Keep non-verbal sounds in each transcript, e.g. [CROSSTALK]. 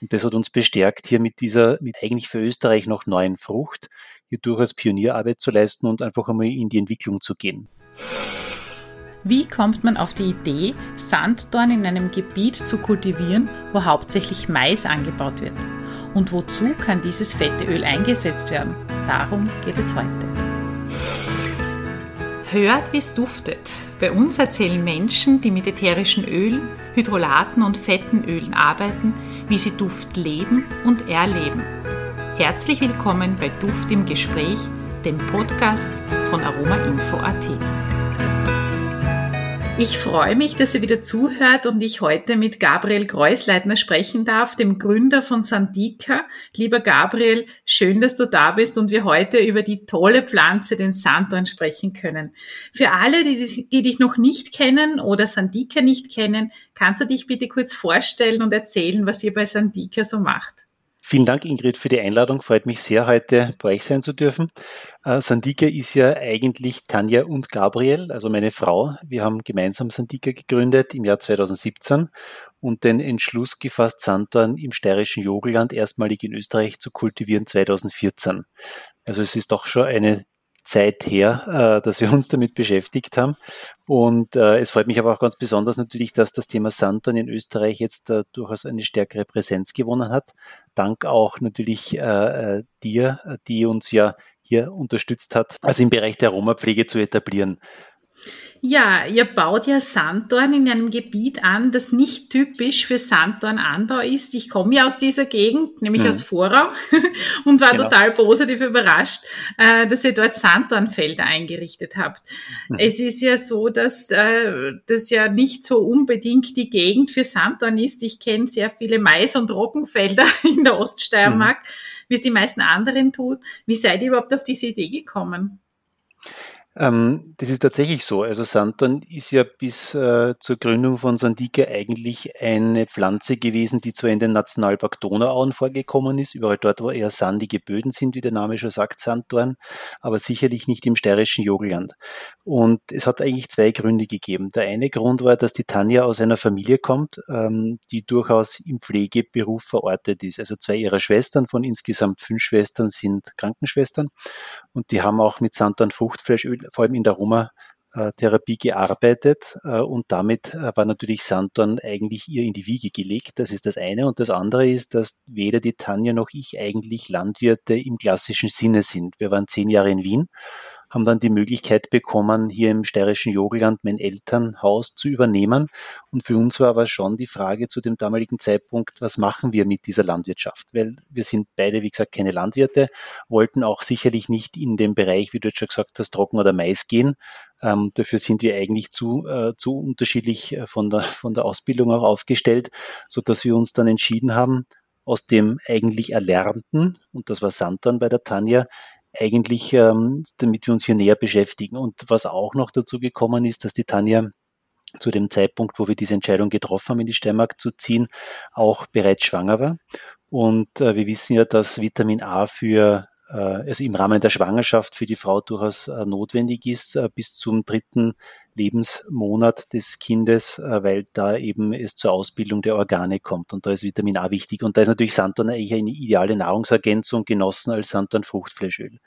Und das hat uns bestärkt, hier mit dieser, mit eigentlich für Österreich noch neuen Frucht, hier durchaus Pionierarbeit zu leisten und einfach einmal in die Entwicklung zu gehen. Wie kommt man auf die Idee, Sanddorn in einem Gebiet zu kultivieren, wo hauptsächlich Mais angebaut wird? Und wozu kann dieses fette Öl eingesetzt werden? Darum geht es heute. Hört, wie es duftet. Bei uns erzählen Menschen, die mit ätherischen Ölen, Hydrolaten und fetten Ölen arbeiten, wie sie Duft leben und erleben. Herzlich willkommen bei Duft im Gespräch, dem Podcast von aromainfo.at. Ich freue mich, dass ihr wieder zuhört und ich heute mit Gabriel Kreuzleitner sprechen darf, dem Gründer von Sandika. Lieber Gabriel, schön, dass du da bist und wir heute über die tolle Pflanze, den Sanddorn, sprechen können. Für alle, die, die dich noch nicht kennen oder Sandika nicht kennen, kannst du dich bitte kurz vorstellen und erzählen, was ihr bei Sandika so macht? Vielen Dank, Ingrid, für die Einladung. Freut mich sehr, heute bei euch sein zu dürfen. Äh, Sandika ist ja eigentlich Tanja und Gabriel, also meine Frau. Wir haben gemeinsam Sandika gegründet im Jahr 2017 und den Entschluss gefasst, Sanddorn im steirischen Jogelland erstmalig in Österreich zu kultivieren 2014. Also es ist doch schon eine Zeit her, äh, dass wir uns damit beschäftigt haben. Und äh, es freut mich aber auch ganz besonders natürlich, dass das Thema Sanddorn in Österreich jetzt äh, durchaus eine stärkere Präsenz gewonnen hat. Dank auch natürlich dir, die uns ja hier unterstützt hat, also im Bereich der Aromapflege zu etablieren. Ja, ihr baut ja Sanddorn in einem Gebiet an, das nicht typisch für Sanddornanbau ist. Ich komme ja aus dieser Gegend, nämlich hm. aus Vorau, [LAUGHS] und war genau. total positiv überrascht, äh, dass ihr dort Sanddornfelder eingerichtet habt. Hm. Es ist ja so, dass äh, das ja nicht so unbedingt die Gegend für Sanddorn ist. Ich kenne sehr viele Mais- und Roggenfelder [LAUGHS] in der Oststeiermark, hm. wie es die meisten anderen tun. Wie seid ihr überhaupt auf diese Idee gekommen? Ähm, das ist tatsächlich so. Also Sanddorn ist ja bis äh, zur Gründung von Sandika eigentlich eine Pflanze gewesen, die zwar in den Nationalpark Donauauen vorgekommen ist, überall dort, wo eher sandige Böden sind, wie der Name schon sagt, Sanddorn, aber sicherlich nicht im steirischen Jogelland. Und es hat eigentlich zwei Gründe gegeben. Der eine Grund war, dass die Tanja aus einer Familie kommt, ähm, die durchaus im Pflegeberuf verortet ist. Also zwei ihrer Schwestern von insgesamt fünf Schwestern sind Krankenschwestern und die haben auch mit Sanddorn Fruchtfleischöl vor allem in der Roma-Therapie gearbeitet äh, und damit äh, war natürlich Sanddorn eigentlich ihr in die Wiege gelegt. Das ist das eine. Und das andere ist, dass weder die Tanja noch ich eigentlich Landwirte im klassischen Sinne sind. Wir waren zehn Jahre in Wien haben dann die Möglichkeit bekommen, hier im steirischen Jogelland mein Elternhaus zu übernehmen. Und für uns war aber schon die Frage zu dem damaligen Zeitpunkt, was machen wir mit dieser Landwirtschaft? Weil wir sind beide, wie gesagt, keine Landwirte, wollten auch sicherlich nicht in den Bereich, wie du jetzt schon gesagt hast, Trocken oder Mais gehen. Ähm, dafür sind wir eigentlich zu, äh, zu unterschiedlich äh, von, der, von der Ausbildung auch aufgestellt, so dass wir uns dann entschieden haben, aus dem eigentlich Erlernten, und das war Santon bei der Tanja, eigentlich, ähm, damit wir uns hier näher beschäftigen. Und was auch noch dazu gekommen ist, dass die Tanja zu dem Zeitpunkt, wo wir diese Entscheidung getroffen haben, in die Steiermark zu ziehen, auch bereits schwanger war. Und äh, wir wissen ja, dass Vitamin A für äh, also im Rahmen der Schwangerschaft für die Frau durchaus äh, notwendig ist, äh, bis zum dritten Lebensmonat des Kindes, äh, weil da eben es zur Ausbildung der Organe kommt. Und da ist Vitamin A wichtig. Und da ist natürlich Sanddorn eigentlich eine ideale Nahrungsergänzung genossen als Sanddorn Fruchtfleischöl.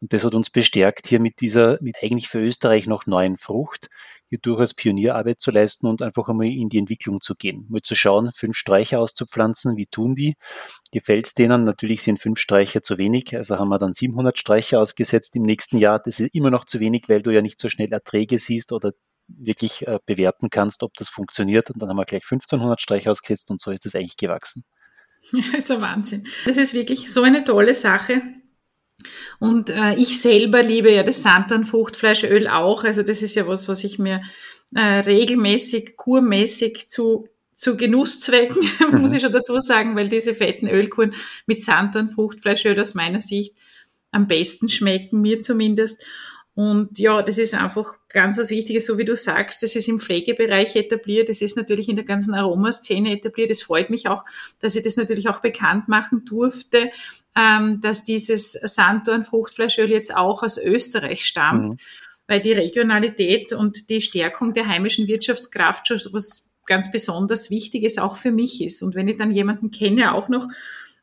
Und das hat uns bestärkt, hier mit dieser, mit eigentlich für Österreich noch neuen Frucht, hier durchaus Pionierarbeit zu leisten und einfach einmal in die Entwicklung zu gehen. Mal zu schauen, fünf Sträucher auszupflanzen, wie tun die? Gefällt es denen? Natürlich sind fünf Sträucher zu wenig, also haben wir dann 700 Sträucher ausgesetzt im nächsten Jahr. Das ist immer noch zu wenig, weil du ja nicht so schnell Erträge siehst oder wirklich äh, bewerten kannst, ob das funktioniert. Und dann haben wir gleich 1500 Sträucher ausgesetzt und so ist das eigentlich gewachsen. [LAUGHS] Ja, ist ein Wahnsinn. Das ist wirklich so eine tolle Sache. Und äh, ich selber liebe ja das Sanddorn-Fruchtfleischöl auch. Also das ist ja was, was ich mir äh, regelmäßig, kurmäßig zu zu Genusszwecken, [LAUGHS] mhm. muss ich schon dazu sagen, weil diese fetten Ölkuren mit Sanddorn-Fruchtfleischöl aus meiner Sicht am besten schmecken, mir zumindest. Und ja, das ist einfach ganz was Wichtiges, so wie du sagst, das ist im Pflegebereich etabliert, das ist natürlich in der ganzen Aromaszene etabliert. Es freut mich auch, dass ich das natürlich auch bekannt machen durfte, ähm, dass dieses Sanddorn-Fruchtfleischöl jetzt auch aus Österreich stammt, mhm. weil die Regionalität und die Stärkung der heimischen Wirtschaftskraft schon was ganz besonders wichtig es auch für mich ist. Und wenn ich dann jemanden kenne, auch noch,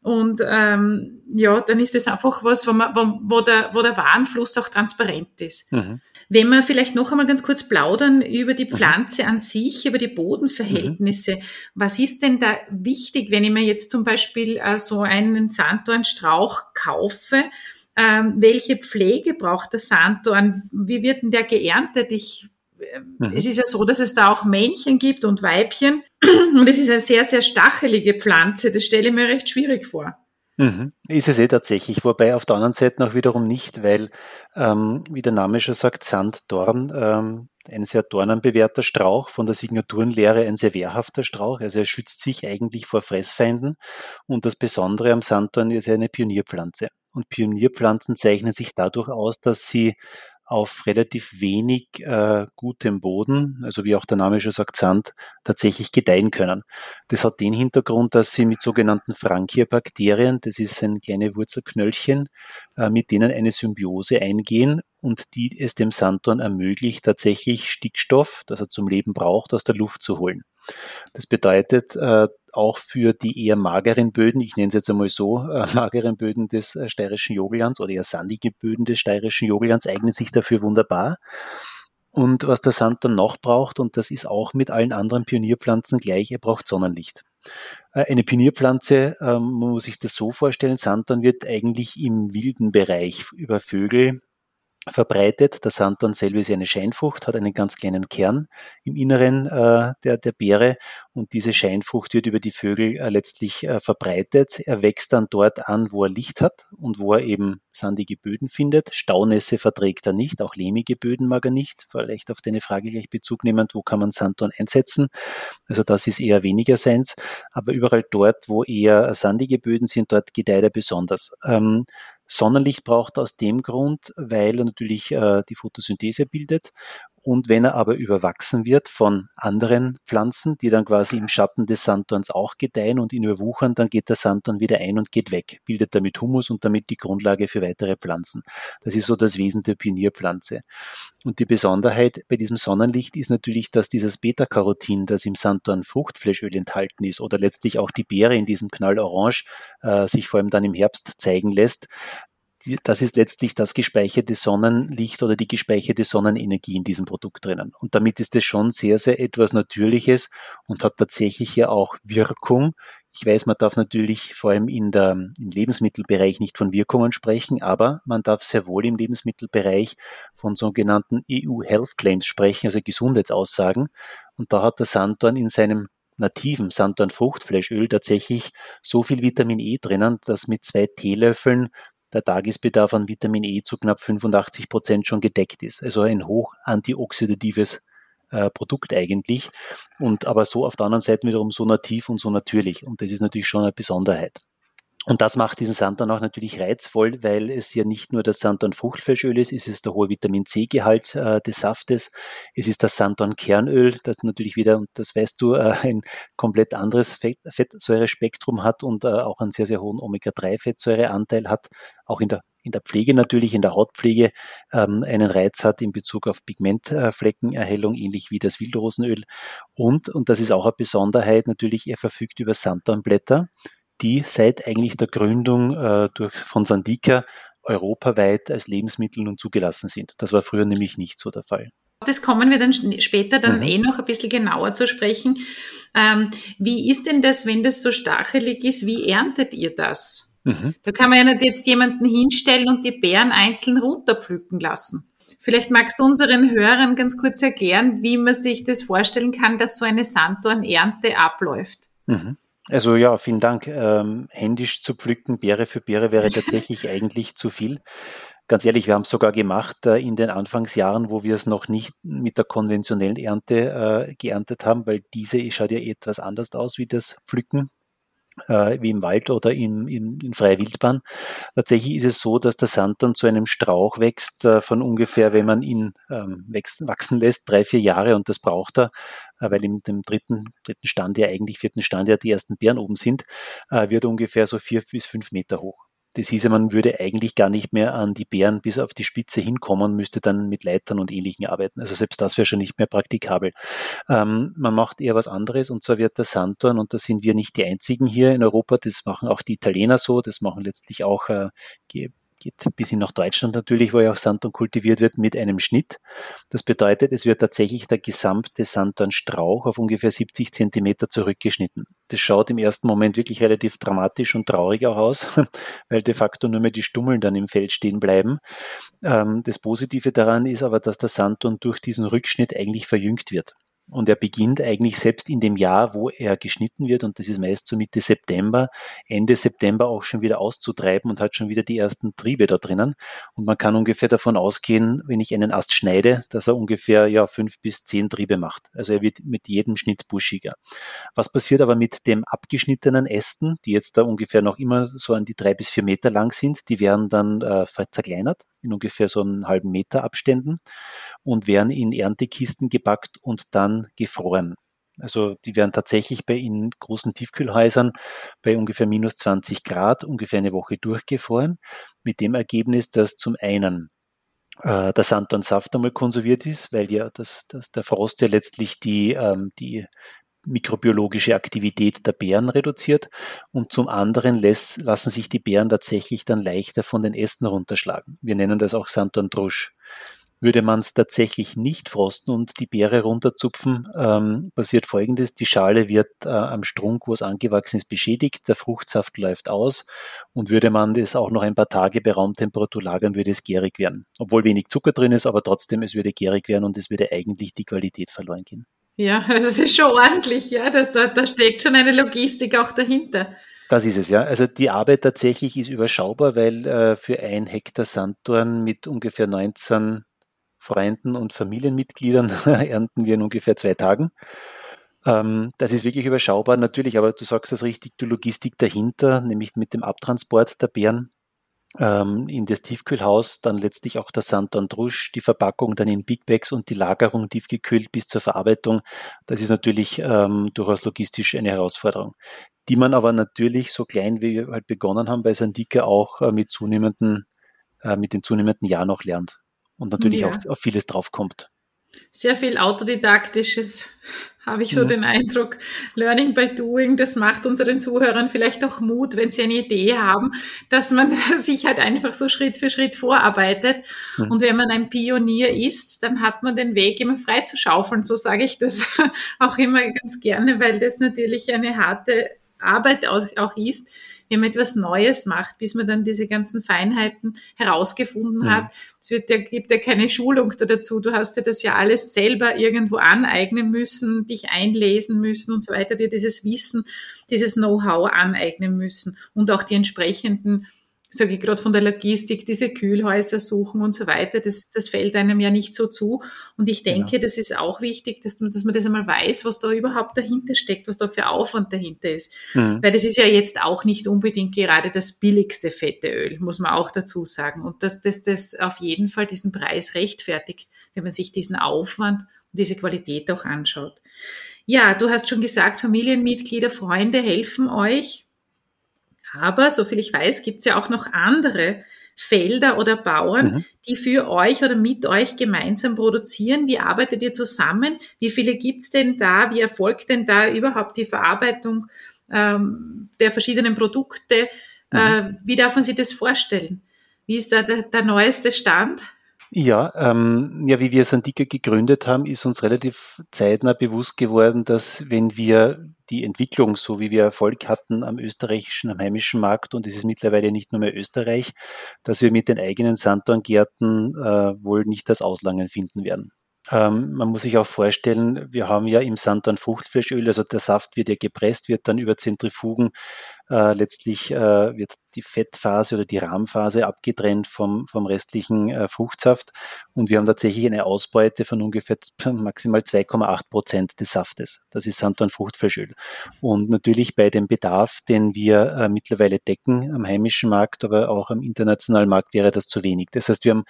und ähm, ja, dann ist es einfach was, wo, man, wo, wo, der, wo der Warenfluss auch transparent ist. Mhm. Wenn wir vielleicht noch einmal ganz kurz plaudern über die mhm. Pflanze mhm. an sich, über die Bodenverhältnisse. Mhm. Was ist denn da wichtig, wenn ich mir jetzt zum Beispiel äh, so einen Sanddornstrauch kaufe? Ähm, welche Pflege braucht der Sanddorn? Wie wird denn der geerntet? Ich mhm. es ist ja so, dass es da auch Männchen gibt und Weibchen. [CLEARS THROAT] Und es ist eine sehr, sehr stachelige Pflanze. Das stelle ich mir recht schwierig vor. Mhm. Ist es eh tatsächlich, wobei auf der anderen Seite noch wiederum nicht, weil, ähm, wie der Name schon sagt, Sanddorn, ähm, ein sehr dornenbewehrter Strauch, von der Signaturenlehre ein sehr wehrhafter Strauch, also er schützt sich eigentlich vor Fressfeinden und das Besondere am Sanddorn ist eine Pionierpflanze. Und Pionierpflanzen zeichnen sich dadurch aus, dass sie auf relativ wenig äh, gutem Boden, also wie auch der Name schon sagt, Sand, tatsächlich gedeihen können. Das hat den Hintergrund, dass sie mit sogenannten Frankia-Bakterien, das ist ein kleine Wurzelknöllchen, äh, mit denen eine Symbiose eingehen und die es dem Sanddorn ermöglicht, tatsächlich Stickstoff, das er zum Leben braucht, aus der Luft zu holen. Das bedeutet, äh, auch für die eher mageren Böden, ich nenne es jetzt einmal so, äh, mageren Böden des äh, steirischen Jogellands oder eher sandige Böden des steirischen Jogellands eignen sich dafür wunderbar. Und was der Sand dann noch braucht, und das ist auch mit allen anderen Pionierpflanzen gleich, er braucht Sonnenlicht. Eine Pionierpflanze, ähm, man muss sich das so vorstellen, Sanddorn wird eigentlich im wilden Bereich über Vögel verbreitet. Der Sanddorn selber ist eine Scheinfrucht, hat einen ganz kleinen Kern im Inneren äh, der, der Beere und diese Scheinfrucht wird über die Vögel äh, letztlich äh, verbreitet. Er wächst dann dort an, wo er Licht hat und wo er eben sandige Böden findet. Staunässe verträgt er nicht, auch lehmige Böden mag er nicht. Vielleicht auf deine Frage gleich Bezug nehmend, wo kann man Sanddorn einsetzen? Also das ist eher weniger seins, aber überall dort, wo eher sandige Böden sind, dort gedeiht er besonders. Ähm, Sonnenlicht braucht er aus dem Grund, weil er natürlich äh, die Photosynthese bildet und wenn er aber überwachsen wird von anderen Pflanzen, die dann quasi im Schatten des Sanddorns auch gedeihen und ihn überwuchern, dann geht der Sanddorn wieder ein und geht weg, bildet damit Humus und damit die Grundlage für weitere Pflanzen. Das ist so das Wesen der Pionierpflanze. Und die Besonderheit bei diesem Sonnenlicht ist natürlich, dass dieses Beta-Carotin, das im Sanddorn Fruchtfleischöl enthalten ist oder letztlich auch die Beere in diesem Knallorange äh, sich vor allem dann im Herbst zeigen lässt, das ist letztlich das gespeicherte Sonnenlicht oder die gespeicherte Sonnenenergie in diesem Produkt drinnen. Und damit ist es schon sehr, sehr etwas Natürliches und hat tatsächlich ja auch Wirkung. Ich weiß, man darf natürlich vor allem in der, im Lebensmittelbereich nicht von Wirkungen sprechen, aber man darf sehr wohl im Lebensmittelbereich von sogenannten EU Health Claims sprechen, also Gesundheitsaussagen. Und da hat der Sanddorn in seinem nativen Sanddorn-Fruchtfleischöl tatsächlich so viel Vitamin E drinnen, dass mit zwei Teelöffeln der Tagesbedarf an Vitamin E zu knapp 85 Prozent schon gedeckt ist. Also ein hoch antioxidatives äh, Produkt eigentlich. Und aber so auf der anderen Seite wiederum so nativ und so natürlich. Und das ist natürlich schon eine Besonderheit. Und das macht diesen Sanddorn auch natürlich reizvoll, weil es ja nicht nur das Sanddorn Fruchtfleischöl ist, es ist der hohe Vitamin C-Gehalt äh, des Saftes, es ist das Sanddorn Kernöl, das natürlich wieder, und das weißt du, äh, ein komplett anderes Fett, Fettsäurespektrum hat und äh, auch einen sehr, sehr hohen Omega-3-Fettsäureanteil hat, auch in der in der Pflege natürlich, in der Hautpflege ähm, einen Reiz hat in Bezug auf Pigmentfleckenerhellung, ähnlich wie das Wildrosenöl. Und, und das ist auch eine Besonderheit, natürlich, er verfügt über Sanddornblätter die seit eigentlich der Gründung äh, durch, von Sandika europaweit als Lebensmittel nun zugelassen sind. Das war früher nämlich nicht so der Fall. Das kommen wir dann später dann mhm. eh noch ein bisschen genauer zu sprechen. Ähm, wie ist denn das, wenn das so stachelig ist? Wie erntet ihr das? Mhm. Da kann man ja nicht jetzt jemanden hinstellen und die Beeren einzeln runterpflücken lassen. Vielleicht magst du unseren Hörern ganz kurz erklären, wie man sich das vorstellen kann, dass so eine Sanddornernte abläuft. Mhm. Also ja, vielen Dank. Ähm, händisch zu pflücken, Beere für Beere, wäre [LAUGHS] tatsächlich eigentlich zu viel. Ganz ehrlich, wir haben es sogar gemacht äh, in den Anfangsjahren, wo wir es noch nicht mit der konventionellen Ernte äh, geerntet haben, weil diese schaut ja etwas anders aus wie das Pflücken äh, wie im Wald oder in, in, in freier Wildbahn. Tatsächlich ist es so, dass der Sand dann zu einem Strauch wächst äh, von ungefähr, wenn man ihn ähm, wächst, wachsen lässt, drei, vier Jahre und das braucht er, äh, weil in dem dritten, dritten Stand ja eigentlich, vierten Stand ja die ersten Beeren oben sind, äh, wird ungefähr so vier bis fünf Meter hoch. Das hieße, man würde eigentlich gar nicht mehr an die Bären bis auf die Spitze hinkommen, müsste dann mit Leitern und Ähnlichem arbeiten. Also selbst das wäre schon nicht mehr praktikabel. Ähm, man macht eher was anderes und zwar wird der Sanddorn, und da sind wir nicht die einzigen hier in Europa, das machen auch die Italiener so, das machen letztlich auch äh, geht bis hin nach Deutschland natürlich, wo ja auch Sanddorn kultiviert wird, mit einem Schnitt. Das bedeutet, es wird tatsächlich der gesamte Sanddornstrauch auf ungefähr 70 Zentimeter zurückgeschnitten. Das schaut im ersten Moment wirklich relativ dramatisch und traurig auch aus, [LAUGHS] weil de facto nur mehr die Stummeln dann im Feld stehen bleiben. Ähm, das Positive daran ist aber, dass der Sanddorn durch diesen Rückschnitt eigentlich verjüngt wird. Und er beginnt eigentlich selbst in dem Jahr, wo er geschnitten wird, und das ist meist so Mitte September, Ende September auch schon wieder auszutreiben und hat schon wieder die ersten Triebe da drinnen. Und man kann ungefähr davon ausgehen, wenn ich einen Ast schneide, dass er ungefähr ja fünf bis zehn Triebe macht. Also er wird mit jedem Schnitt buschiger. Was passiert aber mit dem abgeschnittenen Ästen, die jetzt da ungefähr noch immer so an die drei bis vier Meter lang sind, die werden dann äh, zerkleinert in ungefähr so einen halben Meter Abständen und werden in Erntekisten gepackt und dann gefroren. Also die werden tatsächlich bei in großen Tiefkühlhäusern bei ungefähr minus 20 Grad ungefähr eine Woche durchgefroren, mit dem Ergebnis, dass zum einen äh, der Sanddornsaft einmal konserviert ist, weil ja das, das, der Frost ja letztlich die, ähm, die mikrobiologische Aktivität der Beeren reduziert und zum anderen lässt, lassen sich die Beeren tatsächlich dann leichter von den Ästen runterschlagen. Wir nennen das auch Sanddorndrusch. Würde man es tatsächlich nicht frosten und die Beere runterzupfen, ähm, passiert folgendes. Die Schale wird äh, am Strunk, wo es angewachsen ist, beschädigt, der Fruchtsaft läuft aus und würde man das auch noch ein paar Tage bei Raumtemperatur lagern, würde es gärig werden. Obwohl wenig Zucker drin ist, aber trotzdem, es würde gärig werden und es würde eigentlich die Qualität verloren gehen. Ja, [LAUGHS] also es ist schon ordentlich, ja. Das, da, da steckt schon eine Logistik auch dahinter. Das ist es, ja. Also die Arbeit tatsächlich ist überschaubar, weil äh, für ein Hektar Sanddorn mit ungefähr 19 Freunden und Familienmitgliedern [LAUGHS] ernten wir in ungefähr zwei Tagen. Ähm, das ist wirklich überschaubar, natürlich, aber du sagst das richtig, die Logistik dahinter, nämlich mit dem Abtransport der Beeren ähm, in das Tiefkühlhaus, dann letztlich auch der Sand und Drusch, die Verpackung dann in Big Bags und die Lagerung tiefgekühlt bis zur Verarbeitung. Das ist natürlich ähm, durchaus logistisch eine Herausforderung, die man aber natürlich so klein wie wir halt begonnen haben bei Sandika auch äh, mit zunehmenden, äh, mit den zunehmenden Jahren noch lernt und natürlich ja. auch auf vieles draufkommt. Sehr viel autodidaktisches [LAUGHS] habe ich so mhm. den Eindruck. Learning by Doing, das macht unseren Zuhörern vielleicht auch Mut, wenn sie eine Idee haben, dass man [LAUGHS] sich halt einfach so Schritt für Schritt vorarbeitet. Mhm. Und wenn man ein Pionier ist, dann hat man den Weg immer frei zu schaufeln. So sage ich das [LAUGHS] auch immer ganz gerne, weil das natürlich eine harte Arbeit auch ist wenn man etwas Neues macht, bis man dann diese ganzen Feinheiten herausgefunden mhm. hat. Es wird ja, gibt ja keine Schulung dazu. Du hast dir das ja alles selber irgendwo aneignen müssen, dich einlesen müssen und so weiter, dir dieses Wissen, dieses Know-how aneignen müssen und auch die entsprechenden sage ich gerade von der Logistik, diese Kühlhäuser suchen und so weiter, das, das fällt einem ja nicht so zu. Und ich denke, genau. das ist auch wichtig, dass, dass man das einmal weiß, was da überhaupt dahinter steckt, was da für Aufwand dahinter ist. Mhm. Weil das ist ja jetzt auch nicht unbedingt gerade das billigste fette Öl, muss man auch dazu sagen. Und dass das, das auf jeden Fall diesen Preis rechtfertigt, wenn man sich diesen Aufwand und diese Qualität auch anschaut. Ja, du hast schon gesagt, Familienmitglieder, Freunde helfen euch. Aber, soviel ich weiß, gibt es ja auch noch andere Felder oder Bauern, mhm. die für euch oder mit euch gemeinsam produzieren. Wie arbeitet ihr zusammen? Wie viele gibt es denn da? Wie erfolgt denn da überhaupt die Verarbeitung ähm, der verschiedenen Produkte? Mhm. Äh, wie darf man sich das vorstellen? Wie ist da der, der neueste Stand? Ja, ähm, ja, wie wir Sandika gegründet haben, ist uns relativ zeitnah bewusst geworden, dass wenn wir die Entwicklung, so wie wir Erfolg hatten am österreichischen, am heimischen Markt, und es ist mittlerweile nicht nur mehr Österreich, dass wir mit den eigenen Sanddorngärten äh, wohl nicht das Auslangen finden werden. Ähm, man muss sich auch vorstellen, wir haben ja im Sanddorn Fruchtfleischöl, also der Saft wird ja gepresst, wird dann über Zentrifugen äh, letztlich äh, wird die Fettphase oder die Rahmphase abgetrennt vom, vom restlichen äh, Fruchtsaft und wir haben tatsächlich eine Ausbeute von ungefähr [LAUGHS] maximal 2,8 Prozent des Saftes. Das ist Sanddorn Fruchtfleischöl. Und natürlich bei dem Bedarf, den wir äh, mittlerweile decken am heimischen Markt, aber auch am internationalen Markt, wäre das zu wenig. Das heißt, wir haben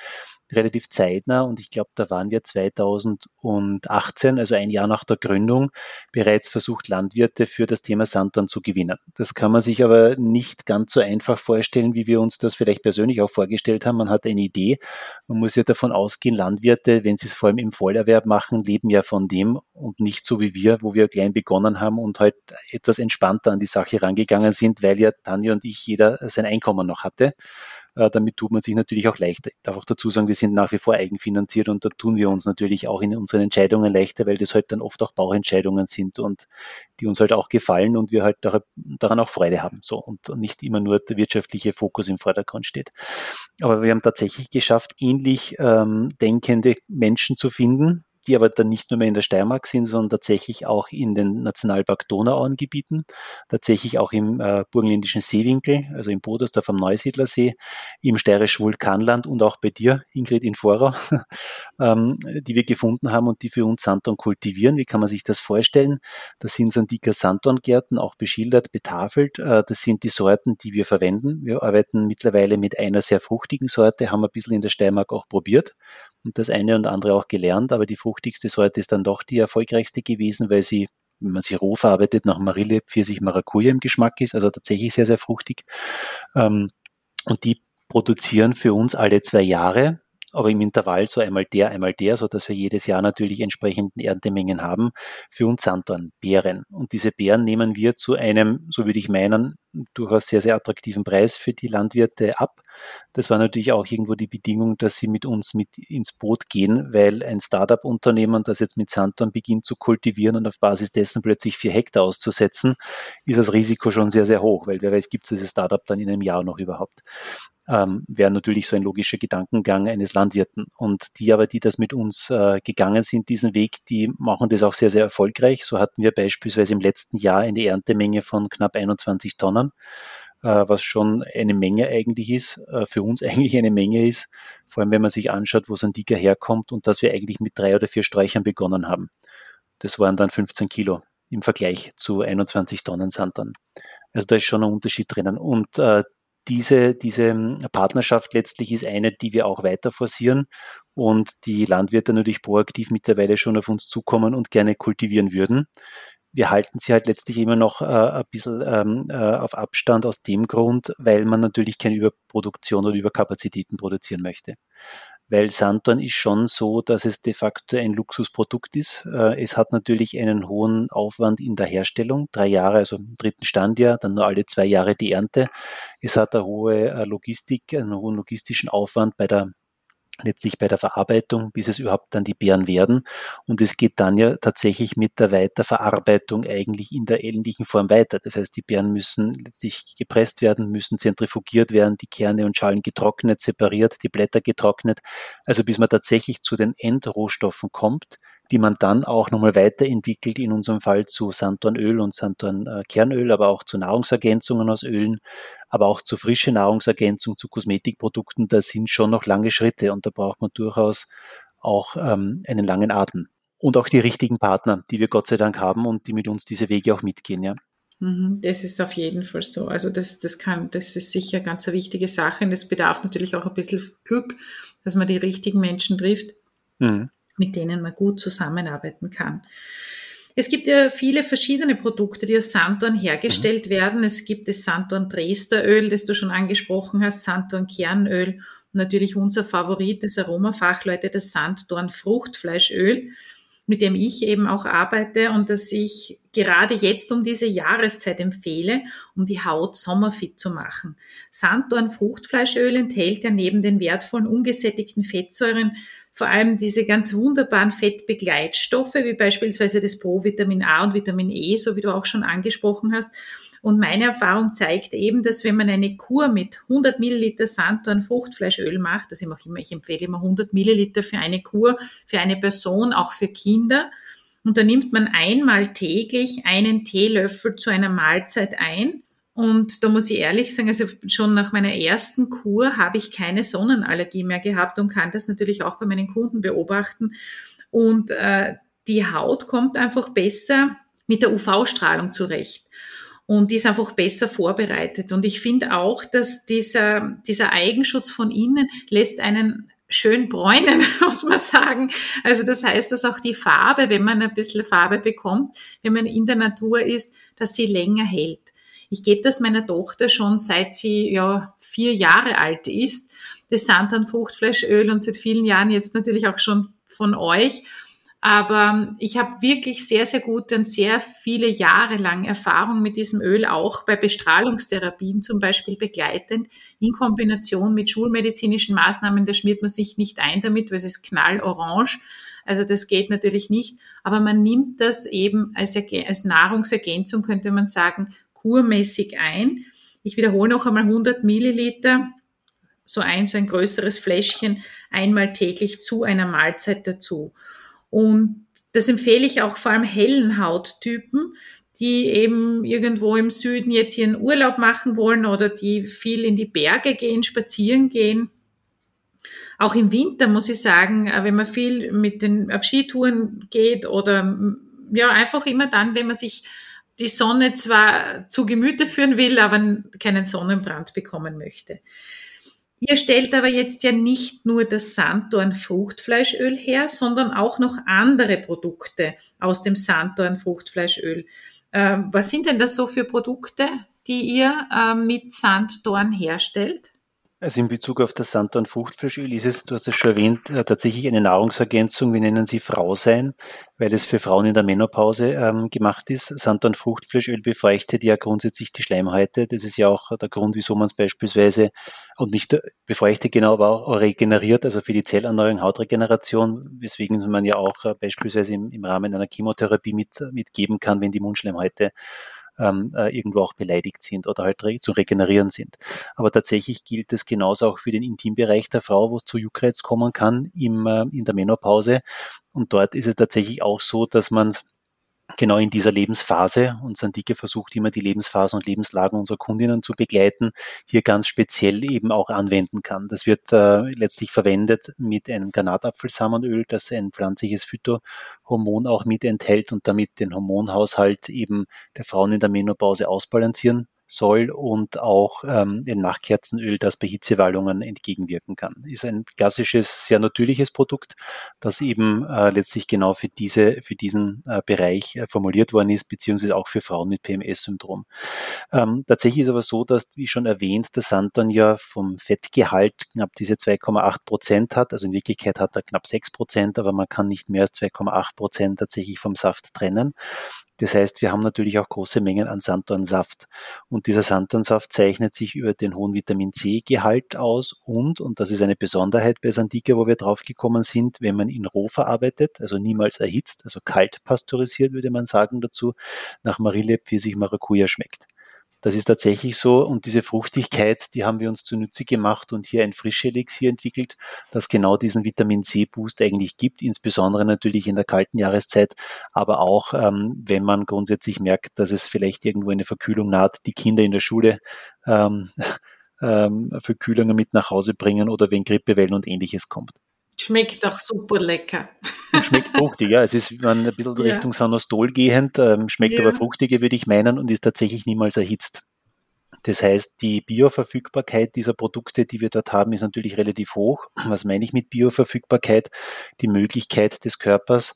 relativ zeitnah und ich glaube, da waren wir 2018, also ein Jahr nach der Gründung, bereits versucht, Landwirte für das Thema Sanddorn zu gewinnen. Das kann man sich aber nicht ganz so einfach vorstellen, wie wir uns das vielleicht persönlich auch vorgestellt haben. Man hat eine Idee. Man muss ja davon ausgehen, Landwirte, wenn sie es vor allem im Vollerwerb machen, leben ja von dem und nicht so wie wir, wo wir klein begonnen haben und halt etwas entspannter an die Sache rangegangen sind, weil ja Tanja und ich jeder sein Einkommen noch hatte. Äh, damit tut man sich natürlich auch leichter. Ich darf auch dazu sagen, wir sind nach wie vor eigenfinanziert und da tun wir uns natürlich auch in unseren Entscheidungen leichter, weil das halt dann oft auch Bauentscheidungen sind und die uns halt auch gefallen und wir halt daran auch Freude haben. So und nicht immer nur der wirtschaftliche Fokus im Vordergrund steht. Aber wir haben tatsächlich geschafft, ähnlich ähm, denkende Menschen zu finden, die aber dann nicht nur mehr in der Steiermark sind, sondern tatsächlich auch in den Nationalpark Donauauengebieten, tatsächlich auch im äh, burgenländischen Seewinkel, also im Bodersdorf am Neusiedlersee, im steirischen Vulkanland und auch bei dir, Ingrid in Vorau, [LAUGHS] ähm, die wir gefunden haben und die für uns Sanddorn kultivieren. Wie kann man sich das vorstellen? Das sind Sandika Sanddorngärten, auch beschildert, betafelt. Äh, das sind die Sorten, die wir verwenden. Wir arbeiten mittlerweile mit einer sehr fruchtigen Sorte, haben ein bisschen in der Steiermark auch probiert und das eine und andere auch gelernt, aber die fruchtigste Sorte ist dann doch die erfolgreichste gewesen, weil sie, wenn man sie roh verarbeitet, nach Marille, Pfirsich, Maracuja im Geschmack ist, also tatsächlich sehr, sehr fruchtig. Ähm, und die produzieren für uns alle zwei Jahre aber im Intervall so einmal der, einmal der, so dass wir jedes Jahr natürlich entsprechenden Erntemengen haben für uns Sanddorn, Beeren. Und diese Beeren nehmen wir zu einem, so würde ich meinen, durchaus sehr, sehr attraktiven Preis für die Landwirte ab. Das war natürlich auch irgendwo die Bedingung, dass sie mit uns mit ins Boot gehen, weil ein Startup-Unternehmen, das jetzt mit Sanddorn beginnt zu kultivieren und auf Basis dessen plötzlich vier Hektar auszusetzen, ist das Risiko schon sehr, sehr hoch, weil wer weiß, gibt es dieses Startup dann in einem Jahr noch überhaupt ähm, wäre natürlich so ein logischer Gedankengang eines Landwirten. Und die aber, die das mit uns äh, gegangen sind, diesen Weg, die machen das auch sehr, sehr erfolgreich. So hatten wir beispielsweise im letzten Jahr eine Erntemenge von knapp 21 Tonnen, äh, was schon eine Menge eigentlich ist, äh, für uns [LAUGHS] eigentlich eine Menge ist, vor allem wenn man sich anschaut, wo Sandika herkommt und dass wir eigentlich mit drei oder vier Sträuchern begonnen haben. Das waren dann 15 Kilo im Vergleich zu 21 Tonnen Sandern. Also da ist schon ein Unterschied drinnen. Und äh, diese, diese ähm, Partnerschaft letztlich ist eine, die wir auch weiter forcieren und die Landwirte natürlich proaktiv mittlerweile schon auf uns zukommen und gerne kultivieren würden. Wir halten sie halt letztlich immer noch äh, ein bisschen ähm, äh, auf Abstand aus dem Grund, weil man natürlich keine Überproduktion oder Überkapazitäten produzieren möchte weil Sanddorn ist schon so, dass es de facto ein Luxusprodukt ist. Äh, es hat natürlich einen hohen Aufwand in der Herstellung, drei Jahre, also im dritten Standjahr, dann nur alle zwei Jahre die Ernte. Es hat eine hohe äh, Logistik, einen hohen logistischen Aufwand bei der letztlich bei der Verarbeitung, bis es überhaupt dann die Beeren werden. Und es geht dann ja tatsächlich mit der Weiterverarbeitung eigentlich in der ähnlichen Form weiter. Das heißt, die Beeren müssen letztlich gepresst werden, müssen zentrifugiert werden, die Kerne und Schalen getrocknet, separiert, die Blätter getrocknet. Also bis man tatsächlich zu den Endrohstoffen kommt, die man dann auch nochmal weiterentwickelt, in unserem Fall zu Sanddornöl und Sanddornkernöl, aber auch zu Nahrungsergänzungen aus Ölen, aber auch zu frische Nahrungsergänzung, zu Kosmetikprodukten, da sind schon noch lange Schritte und da braucht man durchaus auch ähm, einen langen Atem. Und auch die richtigen Partner, die wir Gott sei Dank haben und die mit uns diese Wege auch mitgehen, ja. Mhm, das ist auf jeden Fall so. Also das, das kann, das ist sicher ganz eine wichtige Sache. Und es bedarf natürlich auch ein bisschen Glück, dass man die richtigen Menschen trifft. Mhm mit denen man gut zusammenarbeiten kann. Es gibt ja viele verschiedene Produkte, die aus Sanddorn hergestellt mhm. werden. Es gibt das Sanddorn Dresder Öl, das du schon angesprochen hast, Sanddorn Kernöl und natürlich unser Favorit des Aromafachleute, das Sanddorn Fruchtfleischöl, mit dem ich eben auch arbeite und das ich gerade jetzt um diese Jahreszeit empfehle, um die Haut sommerfit zu machen. Sanddorn Fruchtfleischöl enthält ja neben den wertvollen ungesättigten Fettsäuren vor allem diese ganz wunderbaren Fettbegleitstoffe, wie beispielsweise das Provitamin A und Vitamin E, so wie du auch schon angesprochen hast. Und meine Erfahrung zeigt eben, dass wenn man eine Kur mit 100 Milliliter Sanddorn Fruchtfleischöl macht, also ich mache immer, ich empfehle immer 100 Milliliter für eine Kur, für eine Person, auch für Kinder. Und da nimmt man einmal täglich einen Teelöffel zu einer Mahlzeit ein und da muss ich ehrlich sagen, also schon nach meiner ersten Kur habe ich keine Sonnenallergie mehr gehabt und kann das natürlich auch bei meinen Kunden beobachten. Und äh, die Haut kommt einfach besser mit der UV-Strahlung zurecht und ist einfach besser vorbereitet. Und ich finde auch, dass dieser, dieser Eigenschutz von innen lässt einen schön bräunen, [LAUGHS] muss man sagen. Also das heißt, dass auch die Farbe, wenn man ein bisschen Farbe bekommt, wenn man in der Natur ist, dass sie länger hält. Ich gebe das meiner Tochter schon seit sie ja vier Jahre alt ist, das Santan Fruchtfleischöl und seit vielen Jahren jetzt natürlich auch schon von euch. Aber ich habe wirklich sehr, sehr gute und sehr viele Jahre lang Erfahrung mit diesem Öl, auch bei Bestrahlungstherapien zum Beispiel begleitend, in Kombination mit schulmedizinischen Maßnahmen. Da schmiert man sich nicht ein damit, weil es ist knallorange. Also das geht natürlich nicht. Aber man nimmt das eben als, als Nahrungsergänzung, könnte man sagen, kurmäßig ein. Ich wiederhole noch einmal 100 Milliliter, so ein, so ein größeres Fläschchen, einmal täglich zu einer Mahlzeit dazu. Und das empfehle ich auch vor allem hellen Hauttypen, die eben irgendwo im Süden jetzt ihren Urlaub machen wollen oder die viel in die Berge gehen, spazieren gehen. Auch im Winter muss ich sagen, äh, wenn man viel mit den auf Skitouren geht oder ja einfach immer dann, wenn man sich die Sonne zwar zu Gemüte führen will, aber keinen Sonnenbrand bekommen möchte. Ihr stellt aber jetzt ja nicht nur das Sanddorn Fruchtfleischöl her, sondern auch noch andere Produkte aus dem Sanddorn Fruchtfleischöl. Ähm, was sind denn das so für Produkte, die ihr äh, mit Sanddorn herstellt? Also in Bezug auf das Sanddorn Fruchtfleischöl ist es, du hast es schon erwähnt, äh, tatsächlich eine Nahrungsergänzung. Wir nennen sie Frau sein, weil es für Frauen in der Menopause ähm, gemacht ist. Sanddorn Fruchtfleischöl befeuchtet ja grundsätzlich die Schleimhäute. Das ist ja auch der Grund, wieso man es beispielsweise und nicht befeuchtet genau, aber auch regeneriert, also für die Zellerneuerung, Hautregeneration, weswegen man ja auch äh, beispielsweise im, im Rahmen einer Chemotherapie mit, mitgeben kann, wenn die Mundschleimhäute ähm, äh, irgendwo auch beleidigt sind oder halt re zu regenerieren sind. Aber tatsächlich gilt es genauso auch für den Intimbereich der Frau, wo es zu Juckreiz kommen kann im, äh, in der Menopause. Und dort ist es tatsächlich auch so, dass man es genau in dieser Lebensphase. Und Sandike versucht immer die Lebensphasen und Lebenslagen unserer Kundinnen zu begleiten, hier ganz speziell eben auch anwenden kann. Das wird äh, letztlich verwendet mit einem Granatapfelsamenöl, das ein pflanzliches Phytohormon auch mit enthält und damit den Hormonhaushalt eben der Frauen in der Menopause ausbalancieren soll und auch ähm, ein Nachkerzenöl, das bei Hitzewallungen entgegenwirken kann. Ist ein klassisches, sehr natürliches Produkt, das eben äh, letztlich genau für diese, für diesen äh, Bereich äh, formuliert worden ist, beziehungsweise auch für Frauen mit PMS-Syndrom. Ähm, tatsächlich ist aber so, dass, wie schon erwähnt, der Santon ja vom Fettgehalt knapp diese 2,8 Prozent hat. Also in Wirklichkeit hat er knapp 6 Prozent, aber man kann nicht mehr als 2,8 Prozent tatsächlich vom Saft trennen. Das heißt, wir haben natürlich auch große Mengen an Sanddornsaft. Und dieser Sanddornsaft zeichnet sich über den hohen Vitamin C-Gehalt aus und, und das ist eine Besonderheit bei Sandika, wo wir draufgekommen sind, wenn man ihn roh verarbeitet, also niemals erhitzt, also kalt pasteurisiert, würde man sagen dazu, nach Marille, Pfirsich, Maracuja schmeckt. Das ist tatsächlich so und diese Fruchtigkeit, die haben wir uns zunutze gemacht und hier ein frische Elixier entwickelt, das genau diesen Vitamin C Boost eigentlich gibt, insbesondere natürlich in der kalten Jahreszeit, aber auch ähm, wenn man grundsätzlich merkt, dass es vielleicht irgendwo eine Verkühlung naht, die Kinder in der Schule ähm, [LAUGHS] ähm, Verkühlungen mit nach Hause bringen oder wenn Grippewellen und ähnliches kommt. Schmeckt auch super lecker. [LAUGHS] Schmeckt fruchtig, ja. Es ist ein bisschen ja. Richtung Sanostol gehend, ähm, schmeckt ja. aber fruchtiger, würde ich meinen, und ist tatsächlich niemals erhitzt. Das heißt, die Bioverfügbarkeit dieser Produkte, die wir dort haben, ist natürlich relativ hoch. Was meine ich mit Bioverfügbarkeit? Die Möglichkeit des Körpers,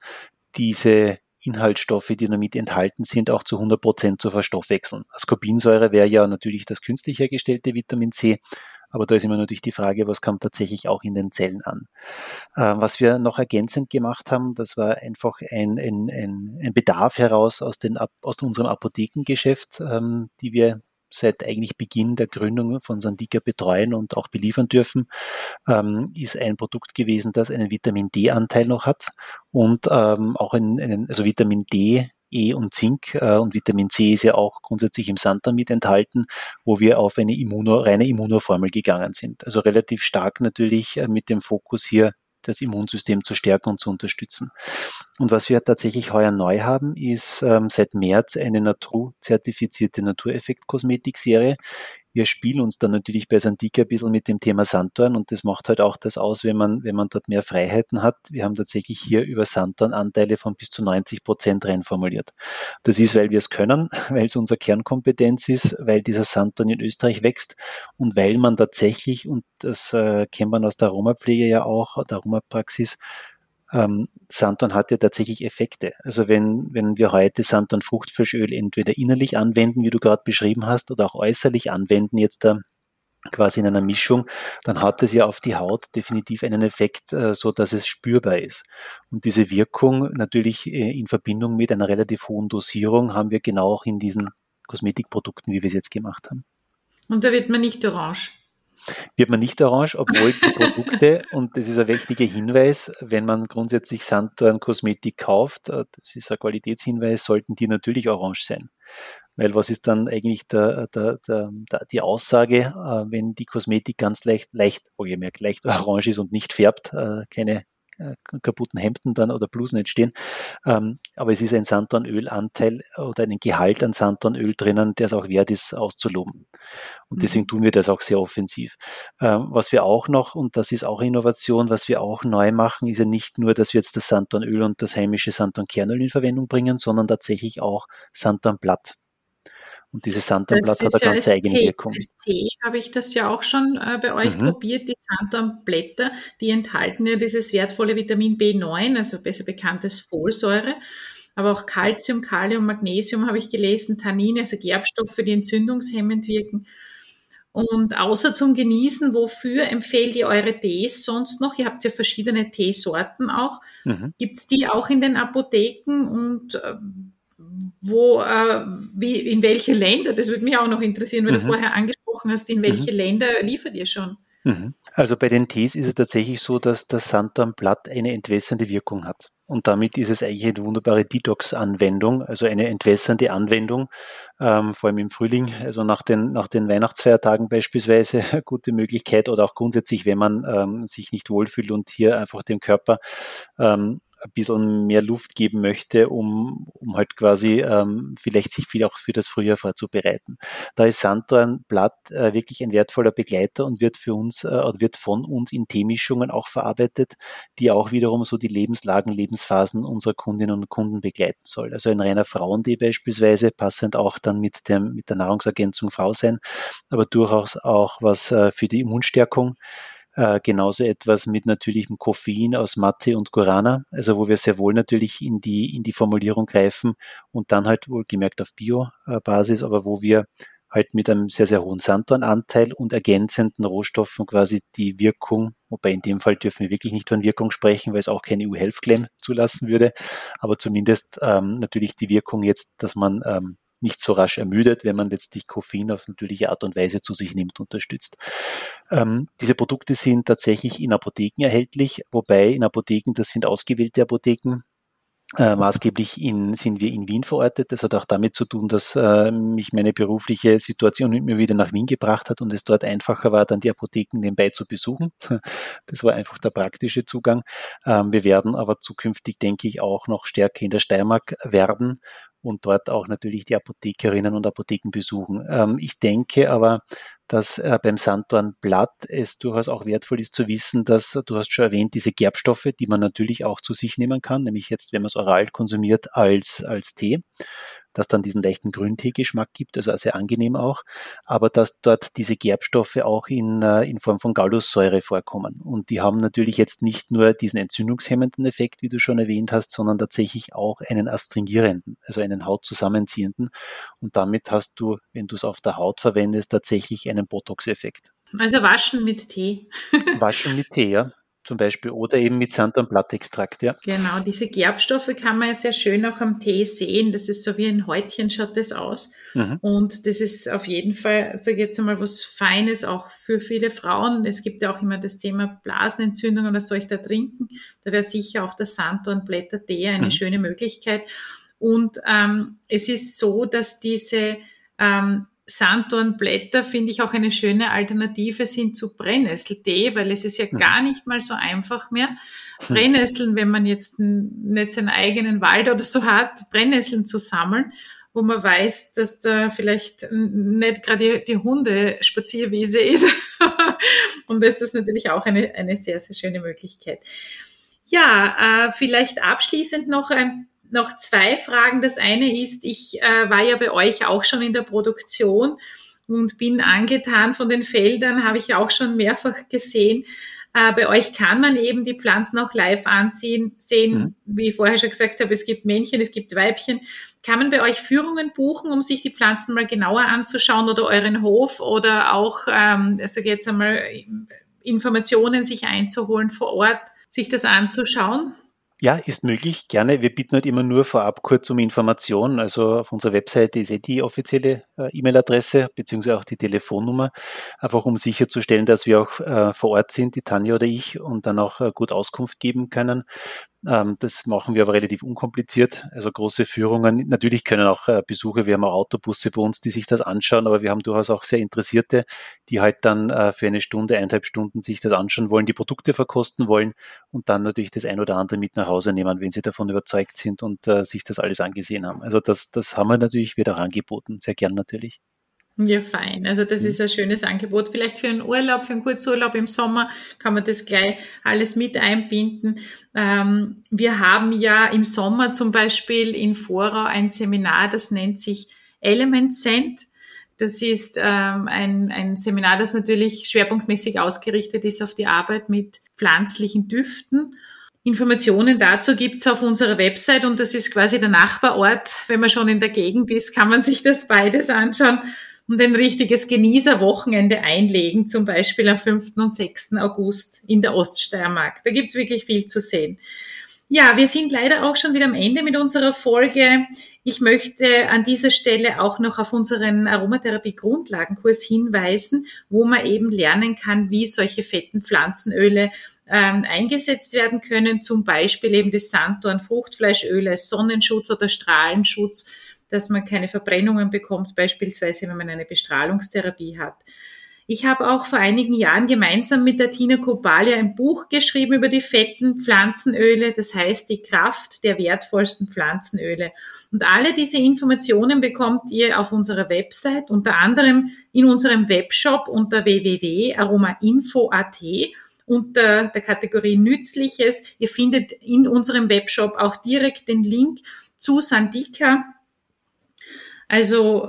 diese Inhaltsstoffe, die damit enthalten sind, auch zu 100 Prozent zu verstoffwechseln. Ascorbinsäure wäre ja natürlich das künstlich hergestellte Vitamin C. Aber da ist immer natürlich die Frage, was kommt tatsächlich auch in den Zellen an. Äh, was wir noch ergänzend gemacht haben, das war einfach ein, ein, ein, ein Bedarf heraus aus, den, aus unserem Apothekengeschäft, ähm, die wir seit eigentlich Beginn der Gründung von Sandika betreuen und auch beliefern dürfen, ähm, ist ein Produkt gewesen, das einen Vitamin D-Anteil noch hat und ähm, auch einen, einen, also Vitamin D E und Zink äh, und Vitamin C ist ja auch grundsätzlich im Santan mit enthalten, wo wir auf eine Immuno, reine Immunoformel gegangen sind. Also relativ stark natürlich äh, mit dem Fokus hier das Immunsystem zu stärken und zu unterstützen. Und was wir tatsächlich heuer neu haben, ist ähm, seit März eine Natur-zertifizierte Natureffekt-Kosmetik-Serie, wir spielen uns dann natürlich bei Sandika ein bisschen mit dem Thema Sanddorn und das macht halt auch das aus, wenn man, wenn man dort mehr Freiheiten hat. Wir haben tatsächlich hier über Sanddorn Anteile von bis zu 90 Prozent reinformuliert. Das ist, weil wir es können, [LAUGHS] weil es unsere Kernkompetenz ist, weil dieser Sanddorn in Österreich wächst und weil man tatsächlich, und das äh, kennt man aus der Aromapflege ja auch, der Aromapraxis, ähm, Sanddorn hat ja tatsächlich Effekte. Also wenn, wenn wir heute Sanddorn Fruchtfleischöl entweder innerlich anwenden, wie du gerade beschrieben hast, oder auch äußerlich anwenden, jetzt da quasi in einer Mischung, dann hat es ja auf die Haut definitiv einen Effekt, äh, so dass es spürbar ist. Und diese Wirkung natürlich äh, in Verbindung mit einer relativ hohen Dosierung haben wir genau auch in diesen Kosmetikprodukten, wie wir es jetzt gemacht haben. Und da wird man nicht orange wird man nicht orange, obwohl die Produkte, [LAUGHS] und das ist ein wichtiger Hinweis, wenn man grundsätzlich Sanddorn Kosmetik kauft, äh, das ist ein Qualitätshinweis, sollten die natürlich orange sein. Weil was ist dann eigentlich der, der, der, die Aussage, äh, wenn die Kosmetik ganz leicht, leicht, wohlgemerkt, leicht orange ist und nicht färbt, äh, keine kaputten Hemden dann oder Blusen entstehen. Ähm, aber es ist ein Sanddornölanteil oder ein Gehalt an Sanddornöl drinnen, der es auch wert ist, auszuloben. Und deswegen mhm. tun wir das auch sehr offensiv. Ähm, was wir auch noch, und das ist auch Innovation, was wir auch neu machen, ist ja nicht nur, dass wir jetzt das Sanddornöl und das heimische Sanddornkernöl in Verwendung bringen, sondern tatsächlich auch Sanddornblatt. Und dieses Sanddornblatt hat eine ganz eigene Tee, Wirkung. Als Tee habe ich das ja auch schon äh, bei euch mhm. probiert. Die Sanddornblätter, die enthalten ja dieses wertvolle Vitamin B9, also besser bekanntes Folsäure. Aber auch Calcium, Kalium, Magnesium habe ich gelesen, Tannine, also Gerbstoffe, die entzündungshemmend wirken. Und außer zum Genießen, wofür empfehlt ihr eure Tees sonst noch? Ihr habt ja verschiedene Teesorten auch. Mhm. Gibt es die auch in den Apotheken und äh, wo, äh, wie, in welche Länder, das würde mich auch noch interessieren, weil mhm. du vorher angesprochen hast, in welche mhm. Länder liefert ihr schon? Mhm. Also bei den Tees ist es tatsächlich so, dass das Sanddornblatt eine entwässernde Wirkung hat. Und damit ist es eigentlich eine wunderbare Detox-Anwendung, also eine entwässernde Anwendung, ähm, vor allem im Frühling, also nach den, nach den Weihnachtsfeiertagen beispielsweise, [LAUGHS] eine gute Möglichkeit oder auch grundsätzlich, wenn man ähm, sich nicht wohlfühlt und hier einfach dem Körper ähm, ein bisschen mehr Luft geben möchte, um, um halt quasi ähm, vielleicht sich viel auch für das Frühjahr vorzubereiten. Da ist Sanddornblatt äh, wirklich ein wertvoller Begleiter und wird für uns äh, wird von uns in Teemischungen auch verarbeitet, die auch wiederum so die Lebenslagen, Lebensphasen unserer Kundinnen und Kunden begleiten soll. Also ein reiner Frauentee beispielsweise, passend auch dann mit dem mit der Nahrungsergänzung Frau sein, aber durchaus auch was äh, für die Immunstärkung äh, genauso etwas mit natürlichem Koffein aus Mate und Guarana, also wo wir sehr wohl natürlich in die, in die Formulierung greifen und dann halt wohlgemerkt auf Bio-Basis, aber wo wir halt mit einem sehr, sehr hohen Sanddornanteil und ergänzenden Rohstoffen quasi die Wirkung, wobei in dem Fall dürfen wir wirklich nicht von Wirkung sprechen, weil es auch keine EU-Health Claim zulassen würde, aber zumindest ähm, natürlich die Wirkung jetzt, dass man ähm, nicht so rasch ermüdet, wenn man letztlich Koffein auf natürliche Art und Weise zu sich nimmt, unterstützt. Ähm, diese Produkte sind tatsächlich in Apotheken erhältlich, wobei in Apotheken, das sind ausgewählte Apotheken, äh, maßgeblich in, sind wir in Wien verortet. Das hat auch damit zu tun, dass äh, mich meine berufliche Situation mit mir wieder nach Wien gebracht hat und es dort einfacher war, dann die Apotheken nebenbei zu besuchen. [LAUGHS] Das war einfach der praktische Zugang. Ähm, wir werden aber zukünftig, denke ich, auch noch stärker in der Steiermark werden und dort auch natürlich die Apothekerinnen und Apotheken besuchen. Ähm, ich denke aber, dass äh, beim Sanddornblatt es durchaus auch wertvoll ist zu wissen, dass du hast schon erwähnt, diese Gerbstoffe, die man natürlich auch zu sich nehmen kann, nämlich jetzt, wenn man es oral konsumiert, als, als Tee das dann diesen leichten Grünteegeschmack gibt, also sehr angenehm auch, aber dass dort diese Gerbstoffe auch in, äh, in Form von Gallussäure vorkommen. Und die haben natürlich jetzt nicht nur diesen entzündungshemmenden Effekt, wie du schon erwähnt hast, sondern tatsächlich auch einen astringierenden, also einen hautzusammenziehenden. Und damit hast du, wenn du es auf der Haut verwendest, tatsächlich einen Botox-Effekt. Also waschen mit Tee. waschen mit Tee, ja zum Beispiel oder eben mit Sand- und Blattextrakt, ja. Genau, diese Gerbstoffe kann man ja sehr schön auch am Tee sehen. Das ist so wie ein Häutchen schaut das aus. Mhm. Und das ist auf jeden Fall, sage ich jetzt einmal, was Feines auch für viele Frauen. Es gibt ja auch immer das Thema Blasenentzündung oder soll ich da trinken? Da wäre sicher auch der Sanddornblätter-Tee eine mhm. schöne Möglichkeit. Und ähm, es ist so, dass diese ähm, Sanddornblätter finde ich auch eine schöne Alternative sind zu Brennnesseltee, weil es ist ja mhm. gar nicht mal so einfach mehr. Hm. Brennnesseln, wenn man jetzt nicht seinen eigenen Wald oder so hat, Brennnesseln zu sammeln, wo man weiß, dass da vielleicht nicht gerade die, die Hundespazierwiese ist. [LAUGHS] Und das ist natürlich auch eine, eine sehr, sehr schöne Möglichkeit. Ja, äh, vielleicht abschließend noch ein noch zwei Fragen. Das eine ist, ich äh, war ja bei euch auch schon in der Produktion und bin angetan von den Feldern, habe ich auch schon mehrfach gesehen. Äh, bei euch kann man eben die Pflanzen auch live anziehen, sehen, mhm. wie ich vorher schon gesagt habe, es gibt Männchen, es gibt Weibchen. Kann man bei euch Führungen buchen, um sich die Pflanzen mal genauer anzuschauen oder euren Hof oder auch, ähm, also jetzt einmal Informationen sich einzuholen vor Ort, sich das anzuschauen? Ja, ist möglich, gerne. Wir bieten halt immer nur vorab kurz um Informationen. Also auf unserer Webseite ist eh die offizielle äh, E-Mail-Adresse beziehungsweise auch die Telefonnummer, einfach um sicherzustellen, dass wir auch äh, vor Ort sind, die Tanja oder ich, und dann auch äh, gut Auskunft geben können. Ähm, das machen wir aber relativ unkompliziert. Also große Führungen. Natürlich können auch äh, Besucher, wir haben auch Autobusse bei uns, die sich das anschauen, aber wir haben durchaus auch sehr Interessierte, die halt dann äh, für eine Stunde, eineinhalb Stunden sich das anschauen wollen, die Produkte verkosten wollen und dann natürlich das ein oder andere mit nach Hause nehmen, wenn sie davon überzeugt sind und äh, sich das alles angesehen haben. Also das, das haben wir natürlich wieder angeboten, sehr gern natürlich. Ja, fein. Also das mhm. ist ein schönes Angebot. Vielleicht für einen Urlaub, für einen Kurzurlaub im Sommer kann man das gleich alles mit einbinden. Ähm, wir haben ja im Sommer zum Beispiel in Vorau ein Seminar, das nennt sich Element Scent. Das ist ähm, ein, ein Seminar, das natürlich schwerpunktmäßig ausgerichtet ist auf die Arbeit mit pflanzlichen Düften. Informationen dazu gibt's auf unserer Website und das ist quasi der Nachbarort. Wenn man schon in der Gegend ist, kann man sich das beides anschauen und ein richtiges Genießerwochenende einlegen, zum Beispiel am 5. und 6. August in der Oststeiermark. Da gibt's wirklich viel zu sehen. Ja, wir sind leider auch schon wieder am Ende mit unserer Folge. Ich möchte an dieser Stelle auch noch auf unseren Aromatherapie-Grundlagenkurs hinweisen, wo man eben lernen kann, wie solche fetten Pflanzenöle ähm, eingesetzt werden können, zum Beispiel eben das Sanddorn als Sonnenschutz oder Strahlenschutz dass man keine Verbrennungen bekommt, beispielsweise wenn man eine Bestrahlungstherapie hat. Ich habe auch vor einigen Jahren gemeinsam mit der Tina Kopalia ein Buch geschrieben über die fetten Pflanzenöle, das heißt die Kraft der wertvollsten Pflanzenöle. Und alle diese Informationen bekommt ihr auf unserer Website, unter anderem in unserem Webshop unter www.aromainfo.at unter der Kategorie Nützliches. Ihr findet in unserem Webshop auch direkt den Link zu Sandika, also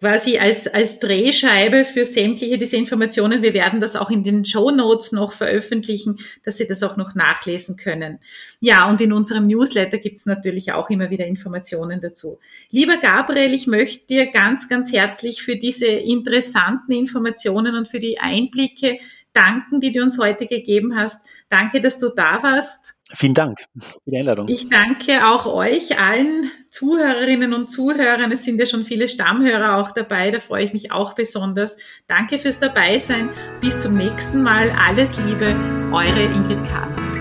quasi als, als Drehscheibe für sämtliche diese Informationen. Wir werden das auch in den Show Notes noch veröffentlichen, dass Sie das auch noch nachlesen können. Ja, und in unserem Newsletter gibt es natürlich auch immer wieder Informationen dazu. Lieber Gabriel, ich möchte dir ganz, ganz herzlich für diese interessanten Informationen und für die Einblicke danken, die du uns heute gegeben hast. Danke, dass du da warst. Vielen Dank für die Einladung. Ich danke auch euch, allen Zuhörerinnen und Zuhörern. Es sind ja schon viele Stammhörer auch dabei. Da freue ich mich auch besonders. Danke fürs Dabeisein. Bis zum nächsten Mal. Alles Liebe. Eure Ingrid Kahn.